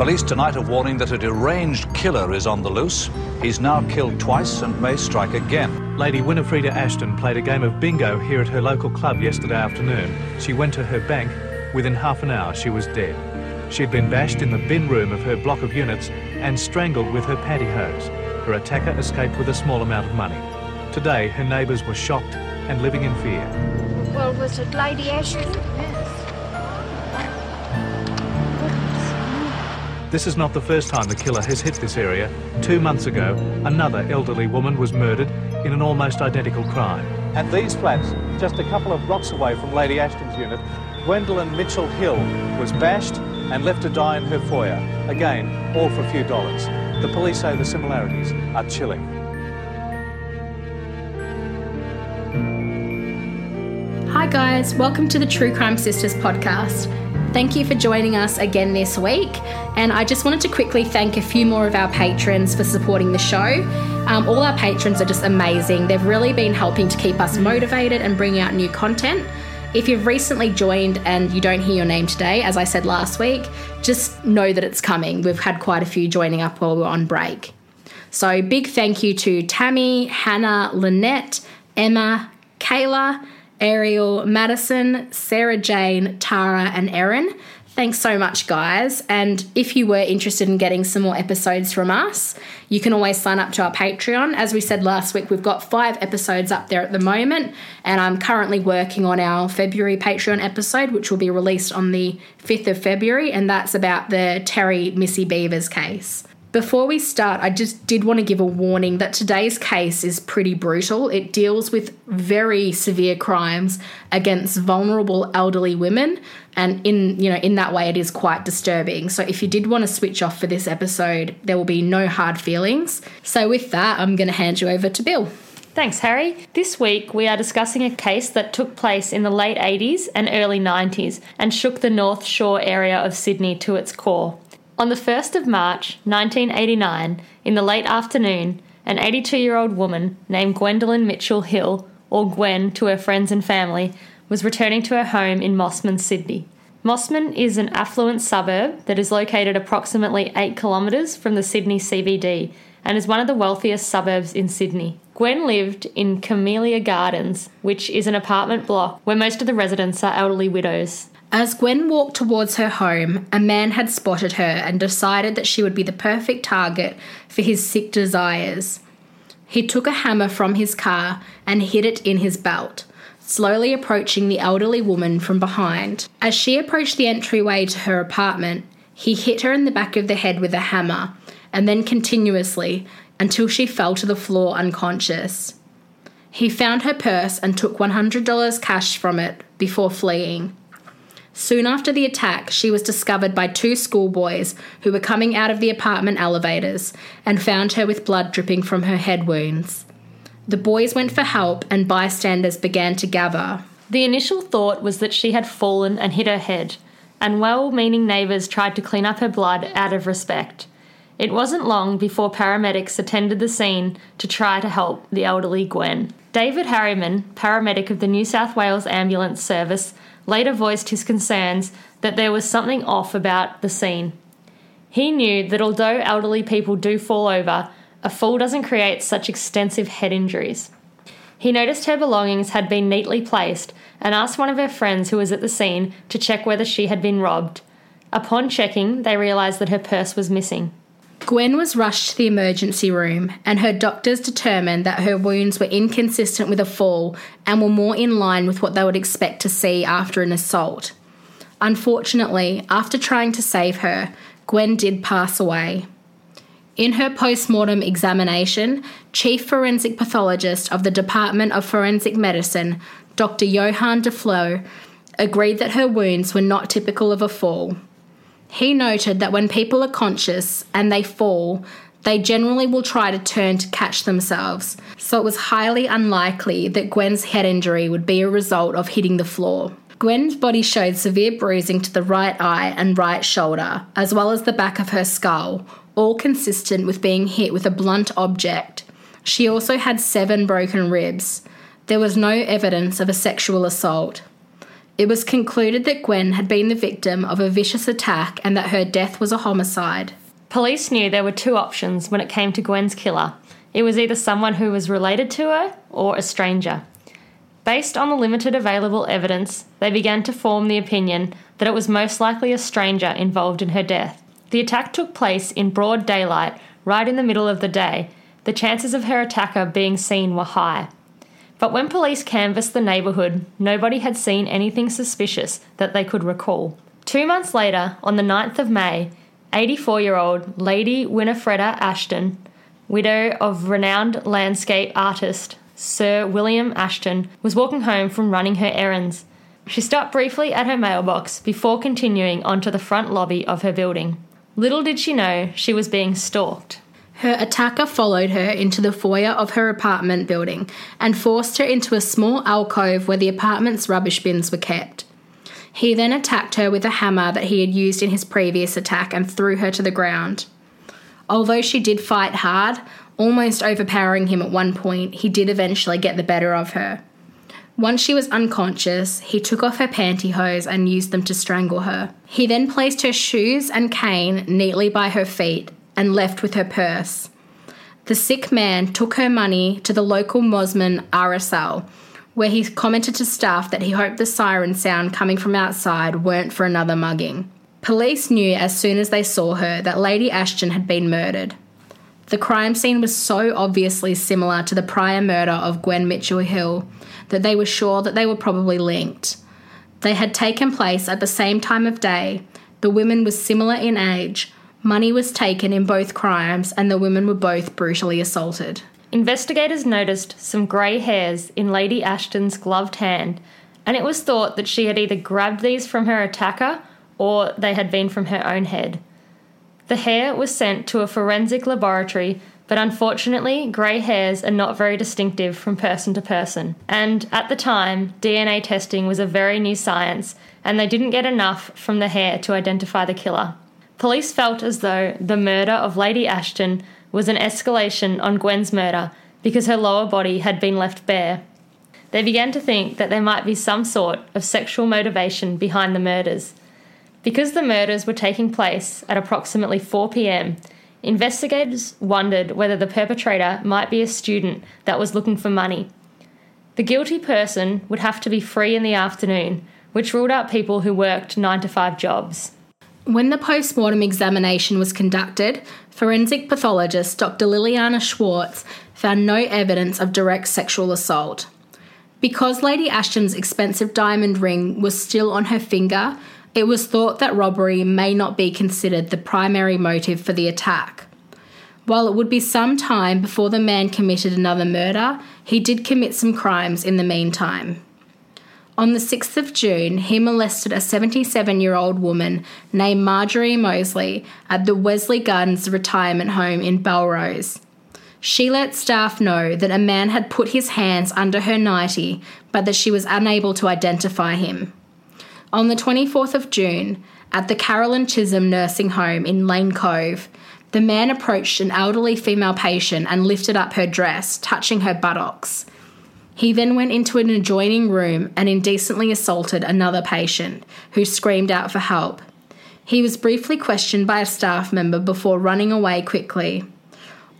Police tonight are warning that a deranged killer is on the loose. He's now killed twice and may strike again. Lady Winifreda Ashton played a game of bingo here at her local club yesterday afternoon. She went to her bank. Within half an hour, she was dead. She'd been bashed in the bin room of her block of units and strangled with her pantyhose. Her attacker escaped with a small amount of money. Today, her neighbours were shocked and living in fear. Well, was it Lady Ashton? This is not the first time the killer has hit this area. Two months ago, another elderly woman was murdered in an almost identical crime. At these flats, just a couple of blocks away from Lady Ashton's unit, Gwendolyn Mitchelhill was bashed and left to die in her foyer. Again, all for a few dollars. The police say the similarities are chilling. Hi, guys. Welcome to the True Crime Sisters podcast. Thank you for joining us again this week. And I just wanted to quickly thank a few more of our patrons for supporting the show. Um, all our patrons are just amazing. They've really been helping to keep us motivated and bring out new content. If you've recently joined and you don't hear your name today, as I said last week, just know that it's coming. We've had quite a few joining up while we we're on break. So, big thank you to Tammy, Hannah, Lynette, Emma, Kayla, Ariel, Madison, Sarah Jane, Tara, and Erin. Thanks so much, guys. And if you were interested in getting some more episodes from us, you can always sign up to our Patreon. As we said last week, we've got five episodes up there at the moment, and I'm currently working on our February Patreon episode, which will be released on the 5th of February, and that's about the Terry Missy Beavers case. Before we start, I just did want to give a warning that today's case is pretty brutal. It deals with very severe crimes against vulnerable elderly women, and in you know in that way it is quite disturbing. So if you did want to switch off for this episode, there will be no hard feelings. So with that, I'm going to hand you over to Bill. Thanks, Harry. This week we are discussing a case that took place in the late 80s and early 90s and shook the North Shore area of Sydney to its core. On the 1st of March 1989, in the late afternoon, an 82 year old woman named Gwendolyn Mitchelhill, or Gwen to her friends and family, was returning to her home in Mosman, Sydney. Mosman is an affluent suburb that is located approximately 8 kilometres from the Sydney CBD and is one of the wealthiest suburbs in Sydney. Gwen lived in Camellia Gardens, which is an apartment block where most of the residents are elderly widows. As Gwen walked towards her home, a man had spotted her and decided that she would be the perfect target for his sick desires. He took a hammer from his car and hid it in his belt, slowly approaching the elderly woman from behind. As she approached the entryway to her apartment, he hit her in the back of the head with a hammer, and then continuously until she fell to the floor unconscious. He found her purse and took $100 cash from it before fleeing. Soon after the attack, she was discovered by two schoolboys who were coming out of the apartment elevators and found her with blood dripping from her head wounds. The boys went for help and bystanders began to gather. The initial thought was that she had fallen and hit her head, and well meaning neighbours tried to clean up her blood out of respect. It wasn't long before paramedics attended the scene to try to help the elderly Gwen. David Harriman, paramedic of the New South Wales Ambulance Service, later voiced his concerns that there was something off about the scene. He knew that although elderly people do fall over, a fall doesn't create such extensive head injuries. He noticed her belongings had been neatly placed and asked one of her friends who was at the scene to check whether she had been robbed. Upon checking, they realised that her purse was missing. Gwen was rushed to the emergency room, and her doctors determined that her wounds were inconsistent with a fall and were more in line with what they would expect to see after an assault. Unfortunately, after trying to save her, Gwen did pass away. In her post mortem examination, Chief Forensic Pathologist of the Department of Forensic Medicine, Dr. Johan Duflou, agreed that her wounds were not typical of a fall. He noted that when people are conscious and they fall, they generally will try to turn to catch themselves, so it was highly unlikely that Gwen's head injury would be a result of hitting the floor. Gwen's body showed severe bruising to the right eye and right shoulder, as well as the back of her skull, all consistent with being hit with a blunt object. She also had seven broken ribs. There was no evidence of a sexual assault. It was concluded that Gwen had been the victim of a vicious attack and that her death was a homicide. Police knew there were two options when it came to Gwen's killer. It was either someone who was related to her or a stranger. Based on the limited available evidence, they began to form the opinion that it was most likely a stranger involved in her death. The attack took place in broad daylight, right in the middle of the day. The chances of her attacker being seen were high. But when police canvassed the neighbourhood, nobody had seen anything suspicious that they could recall. Two months later, on the 9th of May, 84 year old Lady Winifreda Ashton, widow of renowned landscape artist Sir William Ashton, was walking home from running her errands. She stopped briefly at her mailbox before continuing onto the front lobby of her building. Little did she know she was being stalked. Her attacker followed her into the foyer of her apartment building and forced her into a small alcove where the apartment's rubbish bins were kept. He then attacked her with a hammer that he had used in his previous attack and threw her to the ground. Although she did fight hard, almost overpowering him at one point, he did eventually get the better of her. Once she was unconscious, he took off her pantyhose and used them to strangle her. He then placed her shoes and cane neatly by her feet and left with her purse. The sick man took her money to the local Mosman RSL, where he commented to staff that he hoped the siren sound coming from outside weren't for another mugging. Police knew as soon as they saw her that Lady Ashton had been murdered. The crime scene was so obviously similar to the prior murder of Gwen Mitchelhill that they were sure that they were probably linked. They had taken place at the same time of day, the women were similar in age, Money was taken in both crimes, and the women were both brutally assaulted. Investigators noticed some grey hairs in Lady Ashton's gloved hand, and it was thought that she had either grabbed these from her attacker or they had been from her own head. The hair was sent to a forensic laboratory, but unfortunately, grey hairs are not very distinctive from person to person. And at the time, DNA testing was a very new science, and they didn't get enough from the hair to identify the killer. Police felt as though the murder of Lady Ashton was an escalation on Gwen's murder because her lower body had been left bare. They began to think that there might be some sort of sexual motivation behind the murders. Because the murders were taking place at approximately 4 pm, investigators wondered whether the perpetrator might be a student that was looking for money. The guilty person would have to be free in the afternoon, which ruled out people who worked 9 to 5 jobs. When the post mortem examination was conducted, forensic pathologist Dr. Liliana Schwartz found no evidence of direct sexual assault. Because Lady Ashton's expensive diamond ring was still on her finger, it was thought that robbery may not be considered the primary motive for the attack. While it would be some time before the man committed another murder, he did commit some crimes in the meantime. On the 6th of June, he molested a 77 year old woman named Marjorie Mosley at the Wesley Gardens retirement home in Belrose. She let staff know that a man had put his hands under her nightie, but that she was unable to identify him. On the 24th of June, at the Caroline Chisholm nursing home in Lane Cove, the man approached an elderly female patient and lifted up her dress, touching her buttocks. He then went into an adjoining room and indecently assaulted another patient, who screamed out for help. He was briefly questioned by a staff member before running away quickly.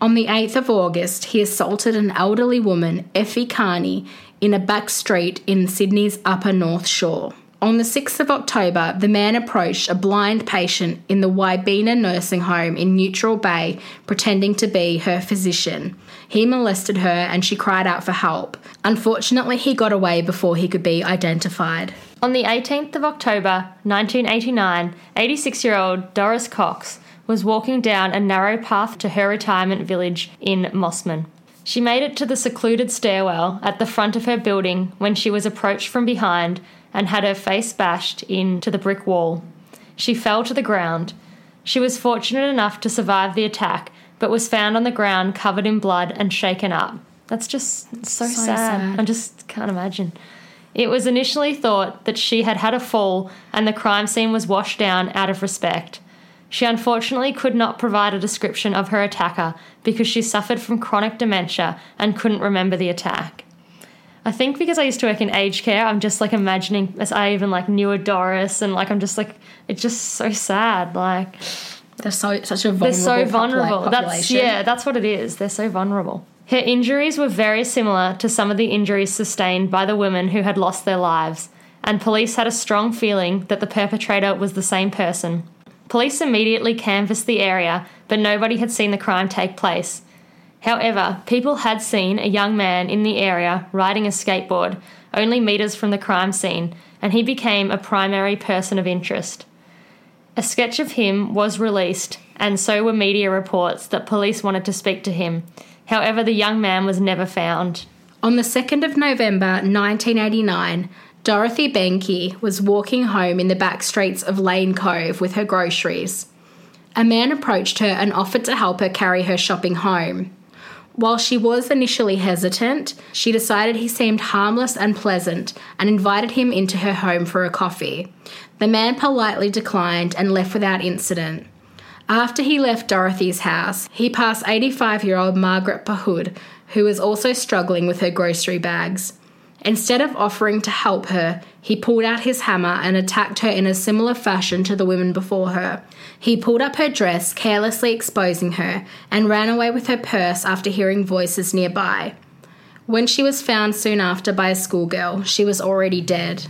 On the 8th of August, he assaulted an elderly woman, Effie Carney, in a back street in Sydney's Upper North Shore. On the 6th of October, the man approached a blind patient in the Wybina nursing home in Neutral Bay, pretending to be her physician. He molested her and she cried out for help. Unfortunately, he got away before he could be identified. On the 18th of October 1989, 86 year old Doris Cox was walking down a narrow path to her retirement village in Mosman. She made it to the secluded stairwell at the front of her building when she was approached from behind and had her face bashed into the brick wall. She fell to the ground. She was fortunate enough to survive the attack but was found on the ground covered in blood and shaken up. That's just so, so sad. sad. I just can't imagine. It was initially thought that she had had a fall and the crime scene was washed down out of respect. She unfortunately could not provide a description of her attacker because she suffered from chronic dementia and couldn't remember the attack. I think because I used to work in aged care, I'm just like imagining as I even like knew a Doris and like I'm just like it's just so sad. Like They're so such a vulnerable. they're so popula- vulnerable. That's yeah, that's what it is. They're so vulnerable. Her injuries were very similar to some of the injuries sustained by the women who had lost their lives, and police had a strong feeling that the perpetrator was the same person. Police immediately canvassed the area, but nobody had seen the crime take place. However, people had seen a young man in the area riding a skateboard only metres from the crime scene, and he became a primary person of interest. A sketch of him was released, and so were media reports that police wanted to speak to him. However, the young man was never found. On the 2nd of November 1989, Dorothy Benke was walking home in the back streets of Lane Cove with her groceries. A man approached her and offered to help her carry her shopping home. While she was initially hesitant, she decided he seemed harmless and pleasant and invited him into her home for a coffee. The man politely declined and left without incident. After he left Dorothy's house, he passed 85 year old Margaret Pahud, who was also struggling with her grocery bags. Instead of offering to help her, he pulled out his hammer and attacked her in a similar fashion to the women before her. He pulled up her dress, carelessly exposing her, and ran away with her purse after hearing voices nearby. When she was found soon after by a schoolgirl, she was already dead.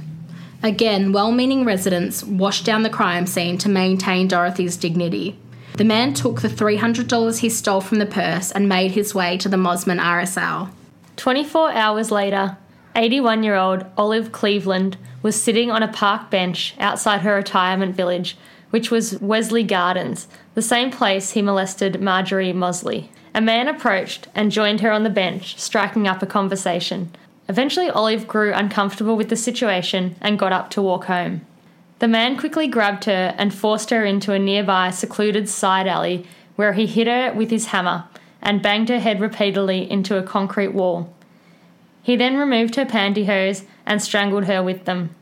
Again, well meaning residents washed down the crime scene to maintain Dorothy's dignity. The man took the $300 he stole from the purse and made his way to the Mosman RSL. 24 hours later, 81 year old Olive Cleveland was sitting on a park bench outside her retirement village, which was Wesley Gardens, the same place he molested Marjorie Mosley. A man approached and joined her on the bench, striking up a conversation. Eventually, Olive grew uncomfortable with the situation and got up to walk home. The man quickly grabbed her and forced her into a nearby secluded side alley where he hit her with his hammer and banged her head repeatedly into a concrete wall. He then removed her pantyhose and strangled her with them.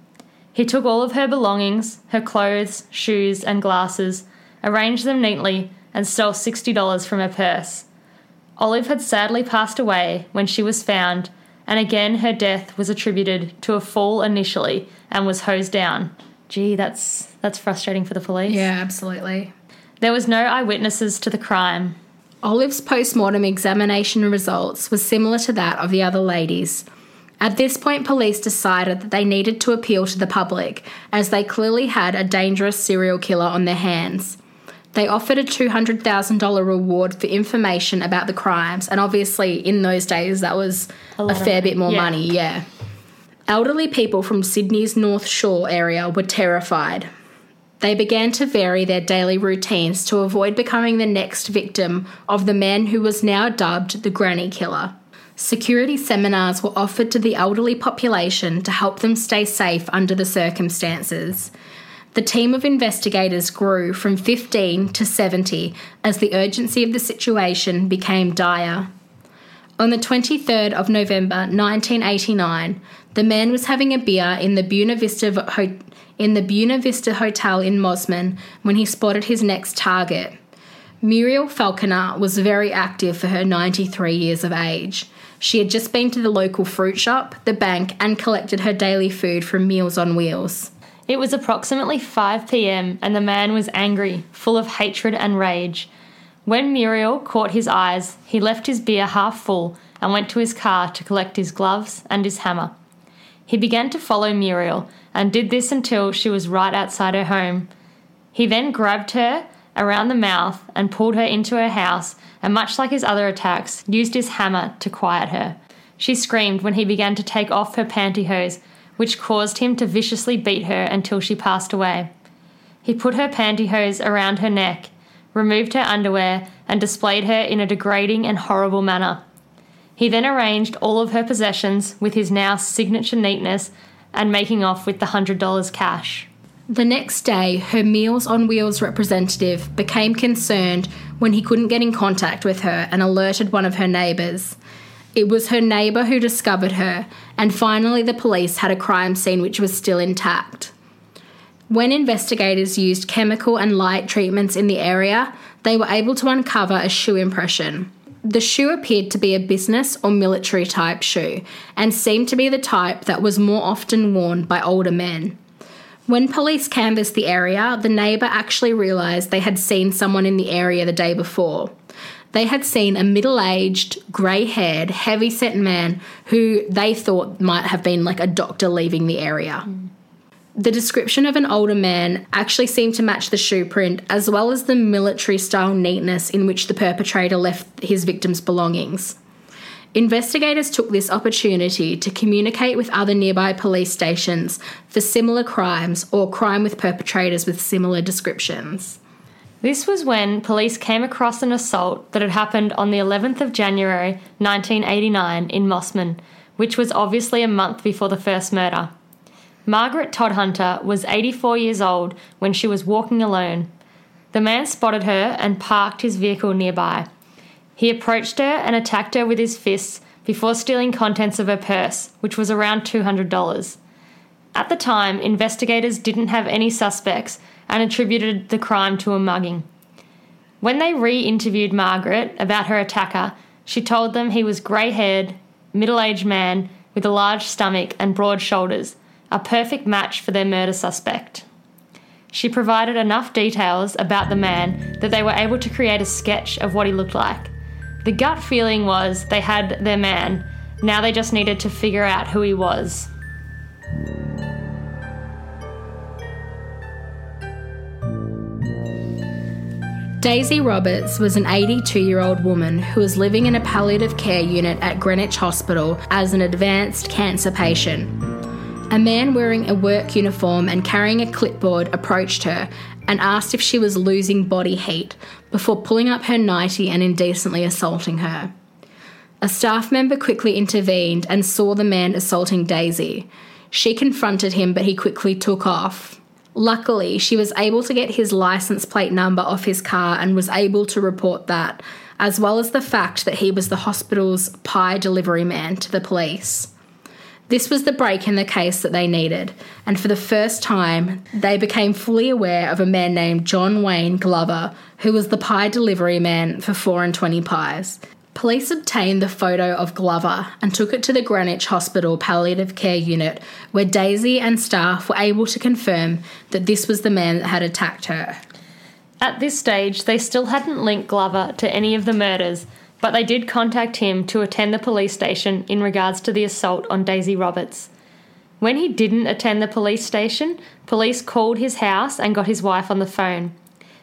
He took all of her belongings, her clothes, shoes, and glasses, arranged them neatly, and stole $60 from her purse. Olive had sadly passed away when she was found, and again her death was attributed to a fall initially and was hosed down. Gee, that's that's frustrating for the police. Yeah, absolutely. There was no eyewitnesses to the crime. Olive's post-mortem examination results was similar to that of the other ladies. At this point, police decided that they needed to appeal to the public, as they clearly had a dangerous serial killer on their hands. They offered a $200,000 reward for information about the crimes, and obviously, in those days, that was a, of fair bit more Yeah. money, yeah. Elderly people from Sydney's North Shore area were terrified. They began to vary their daily routines to avoid becoming the next victim of the man who was now dubbed the Granny Killer. Security seminars were offered to the elderly population to help them stay safe under the circumstances. The team of investigators grew from 15 to 70 as the urgency of the situation became dire. On the 23rd of November 1989, the man was having a beer in the Buena Vista Ho- in the Buena Vista Hotel in Mosman when he spotted his next target. Muriel Falconer was very active for her 93 years of age. She had just been to the local fruit shop, the bank, and collected her daily food from Meals on Wheels. It was approximately 5 pm and the man was angry, full of hatred and rage. When Muriel caught his eyes, he left his beer half full and went to his car to collect his gloves and his hammer. He began to follow Muriel and did this until she was right outside her home. He then grabbed her around the mouth and pulled her into her house, and much like his other attacks, used his hammer to quiet her. She screamed when he began to take off her pantyhose, which caused him to viciously beat her until she passed away. He put her pantyhose around her neck, removed her underwear, and displayed her in a degrading and horrible manner. He then arranged all of her possessions with his now signature neatness and making off with the $100 cash. The next day, her Meals on Wheels representative became concerned when he couldn't get in contact with her and alerted one of her neighbours. It was her neighbour who discovered her, and finally, the police had a crime scene which was still intact. When investigators used chemical and light treatments in the area, they were able to uncover a shoe impression. The shoe appeared to be a business or military type shoe and seemed to be the type that was more often worn by older men. When police canvassed the area, the neighbour actually realised they had seen someone in the area the day before. They had seen a middle aged, grey haired, heavy set man who they thought might have been like a doctor leaving the area. Mm. The description of an older man actually seemed to match the shoe print, as well as the military style neatness in which the perpetrator left his victim's belongings. Investigators took this opportunity to communicate with other nearby police stations for similar crimes or crime with perpetrators with similar descriptions. This was when police came across an assault that had happened on the 11th of January 1989 in Mosman, which was obviously a month before the first murder. Margaret Todhunter was 84 years old when she was walking alone. The man spotted her and parked his vehicle nearby. He approached her and attacked her with his fists before stealing contents of her purse, which was around $200. At the time, investigators didn't have any suspects and attributed the crime to a mugging. When they re interviewed Margaret about her attacker, she told them he was grey haired, middle aged man with a large stomach and broad shoulders a perfect match for their murder suspect. She provided enough details about the man that they were able to create a sketch of what he looked like. The gut feeling was they had their man, now they just needed to figure out who he was. Daisy Roberts was an 82 year old woman who was living in a palliative care unit at Greenwich Hospital as an advanced cancer patient. A man wearing a work uniform and carrying a clipboard approached her and asked if she was losing body heat before pulling up her nightie and indecently assaulting her. A staff member quickly intervened and saw the man assaulting Daisy. She confronted him, but he quickly took off. Luckily, she was able to get his license plate number off his car and was able to report that, as well as the fact that he was the hospital's pie delivery man to the police. This was the break in the case that they needed, and for the first time, they became fully aware of a man named John Wayne Glover, who was the pie delivery man for 4 and 20 pies. Police obtained the photo of Glover and took it to the Greenwich Hospital Palliative Care Unit, where Daisy and staff were able to confirm that this was the man that had attacked her. At this stage, they still hadn't linked Glover to any of the murders, but they did contact him to attend the police station in regards to the assault on Daisy Roberts. When he didn't attend the police station, police called his house and got his wife on the phone.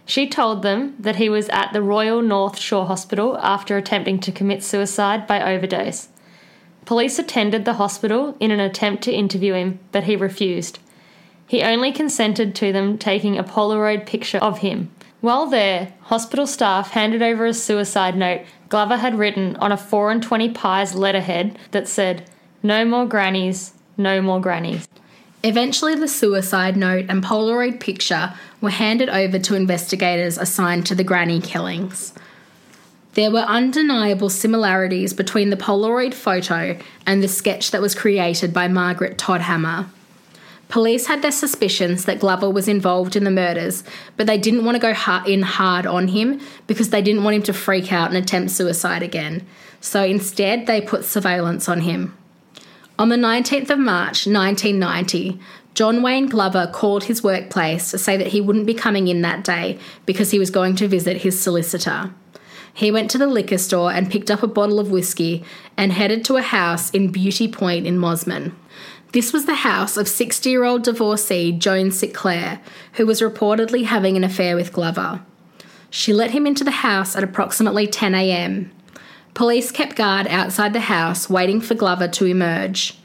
She told them that he was at the Royal North Shore Hospital after attempting to commit suicide by overdose. Police attended the hospital in an attempt to interview him, but he refused. He only consented to them taking a Polaroid picture of him. While there, hospital staff handed over a suicide note Glover had written on a 4 and 20 pies letterhead that said, No more grannies, no more grannies. Eventually, the suicide note and Polaroid picture were handed over to investigators assigned to the granny killings. There were undeniable similarities between the Polaroid photo and the sketch that was created by Margaret Todhunter. Police had their suspicions that Glover was involved in the murders, but they didn't want to go in hard on him because they didn't want him to freak out and attempt suicide again. So instead, they put surveillance on him. On the 19th of March 1990, John Wayne Glover called his workplace to say that he wouldn't be coming in that day because he was going to visit his solicitor. He went to the liquor store and picked up a bottle of whiskey and headed to a house in Beauty Point in Mosman. This was the house of 60 year old divorcee Joan Sinclair, who was reportedly having an affair with Glover. She let him into the house at approximately 10 am. Police kept guard outside the house, waiting for Glover to emerge.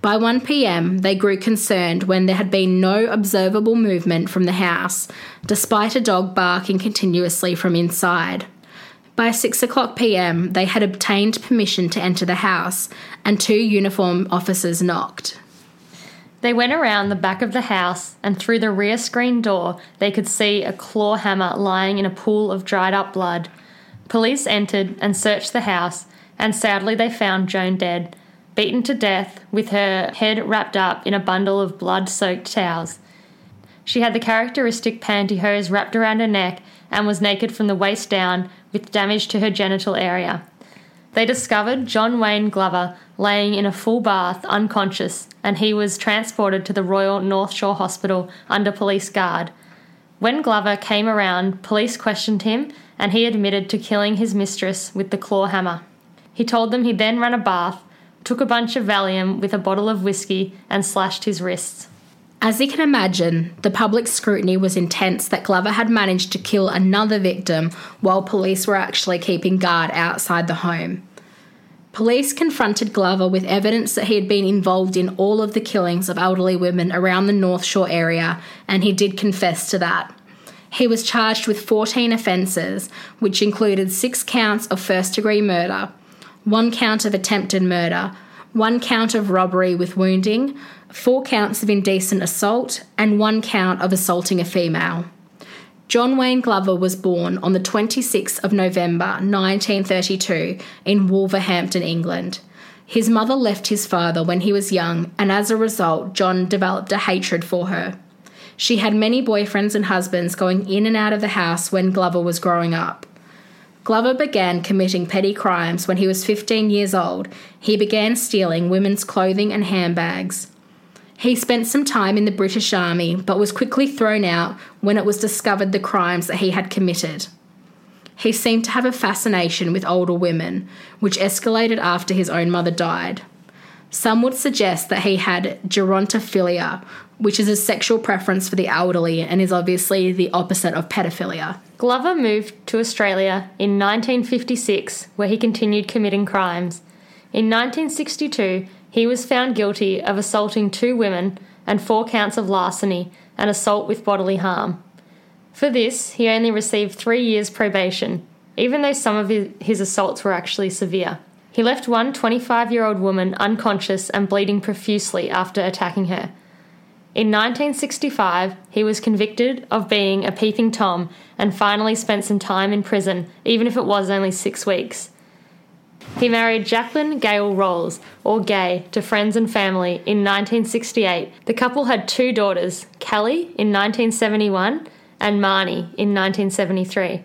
By 1 pm, they grew concerned when there had been no observable movement from the house, despite a dog barking continuously from inside. By 6 o'clock pm, they had obtained permission to enter the house, and two uniformed officers knocked. They went around the back of the house, and through the rear screen door, they could see a claw hammer lying in a pool of dried up blood. Police entered and searched the house, and sadly, they found Joan dead, beaten to death, with her head wrapped up in a bundle of blood soaked towels. She had the characteristic pantyhose wrapped around her neck and was naked from the waist down with damage to her genital area. They discovered John Wayne Glover laying in a full bath, unconscious, and he was transported to the Royal North Shore Hospital under police guard. When Glover came around, police questioned him and he admitted to killing his mistress with the claw hammer. He told them he then ran a bath, took a bunch of Valium with a bottle of whiskey, and slashed his wrists. As you can imagine, the public scrutiny was intense that Glover had managed to kill another victim while police were actually keeping guard outside the home. Police confronted Glover with evidence that he had been involved in all of the killings of elderly women around the North Shore area, and he did confess to that. He was charged with 14 offences, which included six counts of first degree murder, one count of attempted murder, one count of robbery with wounding, four counts of indecent assault, and one count of assaulting a female. John Wayne Glover was born on the 26th of November 1932 in Wolverhampton, England. His mother left his father when he was young, and as a result, John developed a hatred for her. She had many boyfriends and husbands going in and out of the house when Glover was growing up. Glover began committing petty crimes when he was 15 years old. He began stealing women's clothing and handbags. He spent some time in the British Army but was quickly thrown out when it was discovered the crimes that he had committed. He seemed to have a fascination with older women, which escalated after his own mother died. Some would suggest that he had gerontophilia, which is a sexual preference for the elderly and is obviously the opposite of pedophilia. Glover moved to Australia in 1956, where he continued committing crimes. In 1962, he was found guilty of assaulting two women and four counts of larceny and assault with bodily harm. For this, he only received three years probation, even though some of his assaults were actually severe. He left one 25 year old woman unconscious and bleeding profusely after attacking her. In 1965, he was convicted of being a peeping Tom and finally spent some time in prison, even if it was only six weeks. He married Jacqueline Gale Rolls, or Gay, to friends and family in 1968. The couple had two daughters, Kelly in 1971 and Marnie in 1973.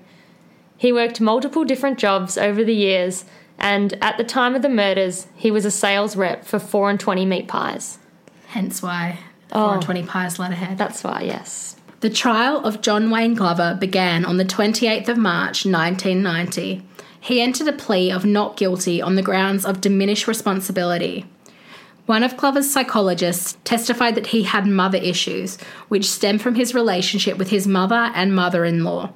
He worked multiple different jobs over the years, and at the time of the murders, he was a sales rep for 4 and 20 meat pies. Hence why 420 pies letterhead. That's why, yes. The trial of John Wayne Glover began on the 28th of March 1990. He entered a plea of not guilty on the grounds of diminished responsibility. One of Glover's psychologists testified that he had mother issues, which stemmed from his relationship with his mother and mother in law.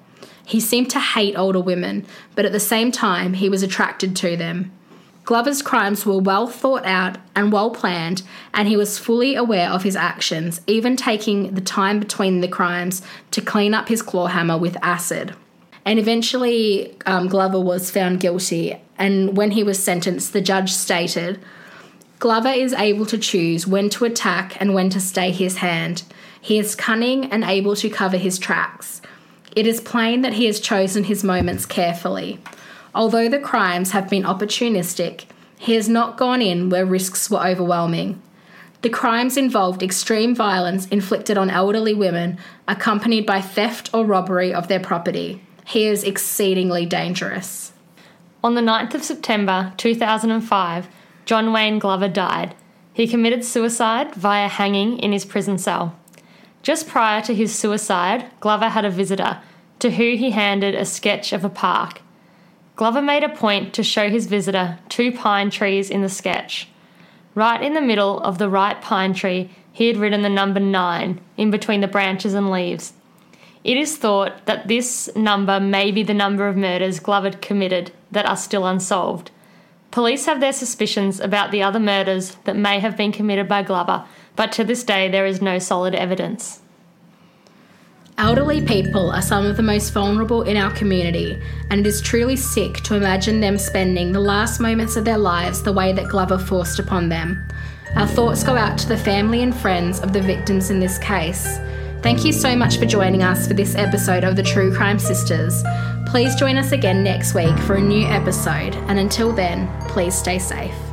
He seemed to hate older women, but at the same time, he was attracted to them. Glover's crimes were well thought out and well planned, and he was fully aware of his actions, even taking the time between the crimes to clean up his claw hammer with acid. And eventually, um, Glover was found guilty, and when he was sentenced, the judge stated Glover is able to choose when to attack and when to stay his hand. He is cunning and able to cover his tracks. It is plain that he has chosen his moments carefully. Although the crimes have been opportunistic, he has not gone in where risks were overwhelming. The crimes involved extreme violence inflicted on elderly women, accompanied by theft or robbery of their property. He is exceedingly dangerous. On the 9th of September 2005, John Wayne Glover died. He committed suicide via hanging in his prison cell. Just prior to his suicide, Glover had a visitor to who he handed a sketch of a park. Glover made a point to show his visitor two pine trees in the sketch. Right in the middle of the right pine tree, he had written the number 9 in between the branches and leaves. It is thought that this number may be the number of murders Glover committed that are still unsolved. Police have their suspicions about the other murders that may have been committed by Glover, but to this day there is no solid evidence. Elderly people are some of the most vulnerable in our community, and it is truly sick to imagine them spending the last moments of their lives the way that Glover forced upon them. Our thoughts go out to the family and friends of the victims in this case. Thank you so much for joining us for this episode of the True Crime Sisters. Please join us again next week for a new episode, and until then, please stay safe.